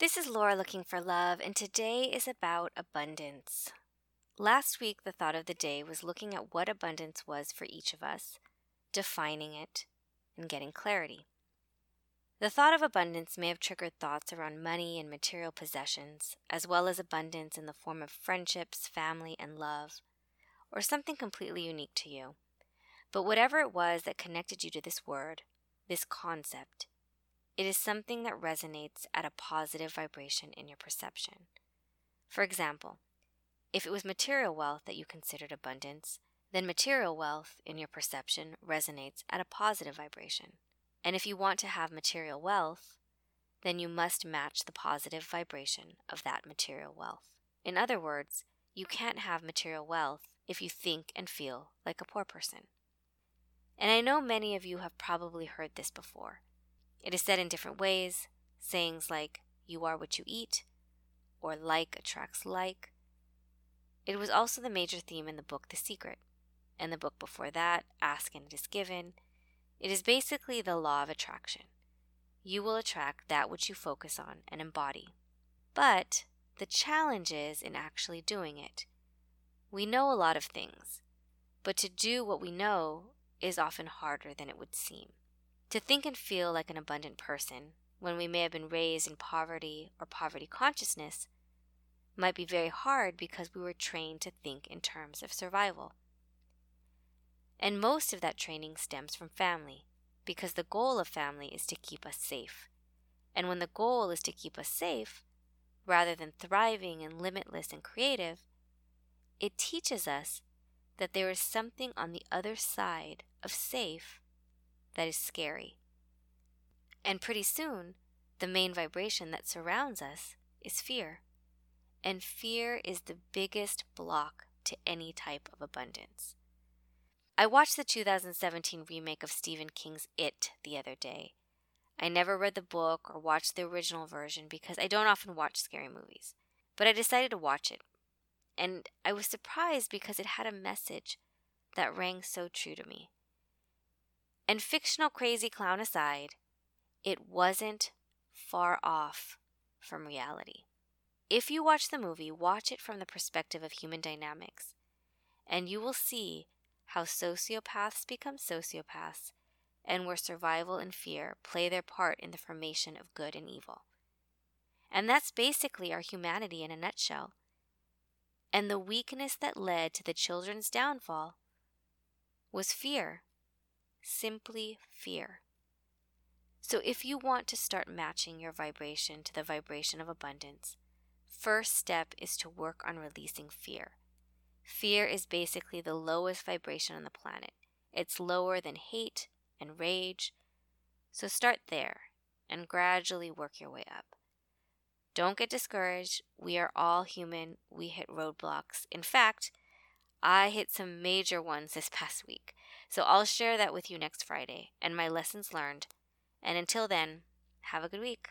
This is Laura looking for love, and today is about abundance. Last week, the thought of the day was looking at what abundance was for each of us, defining it, and getting clarity. The thought of abundance may have triggered thoughts around money and material possessions, as well as abundance in the form of friendships, family, and love, or something completely unique to you. But whatever it was that connected you to this word, this concept, it is something that resonates at a positive vibration in your perception. For example, if it was material wealth that you considered abundance, then material wealth in your perception resonates at a positive vibration. And if you want to have material wealth, then you must match the positive vibration of that material wealth. In other words, you can't have material wealth if you think and feel like a poor person. And I know many of you have probably heard this before. It is said in different ways, sayings like, you are what you eat, or like attracts like. It was also the major theme in the book The Secret, and the book before that, Ask and It Is Given. It is basically the law of attraction. You will attract that which you focus on and embody. But the challenge is in actually doing it. We know a lot of things, but to do what we know is often harder than it would seem. To think and feel like an abundant person when we may have been raised in poverty or poverty consciousness might be very hard because we were trained to think in terms of survival. And most of that training stems from family because the goal of family is to keep us safe. And when the goal is to keep us safe, rather than thriving and limitless and creative, it teaches us that there is something on the other side of safe that is scary. And pretty soon, the main vibration that surrounds us is fear. And fear is the biggest block to any type of abundance. I watched the 2017 remake of Stephen King's It the other day. I never read the book or watched the original version because I don't often watch scary movies, but I decided to watch it. And I was surprised because it had a message that rang so true to me. And fictional crazy clown aside, it wasn't far off from reality. If you watch the movie, watch it from the perspective of human dynamics, and you will see how sociopaths become sociopaths and where survival and fear play their part in the formation of good and evil. And that's basically our humanity in a nutshell. And the weakness that led to the children's downfall was fear simply fear. So, if you want to start matching your vibration to the vibration of abundance, first step is to work on releasing fear. Fear is basically the lowest vibration on the planet. It's lower than hate and rage. So start there and gradually work your way up. Don't get discouraged. We are all human. We hit roadblocks. In fact, I hit some major ones this past week. So I'll share that with you next Friday and my lessons learned. And until then, have a good week.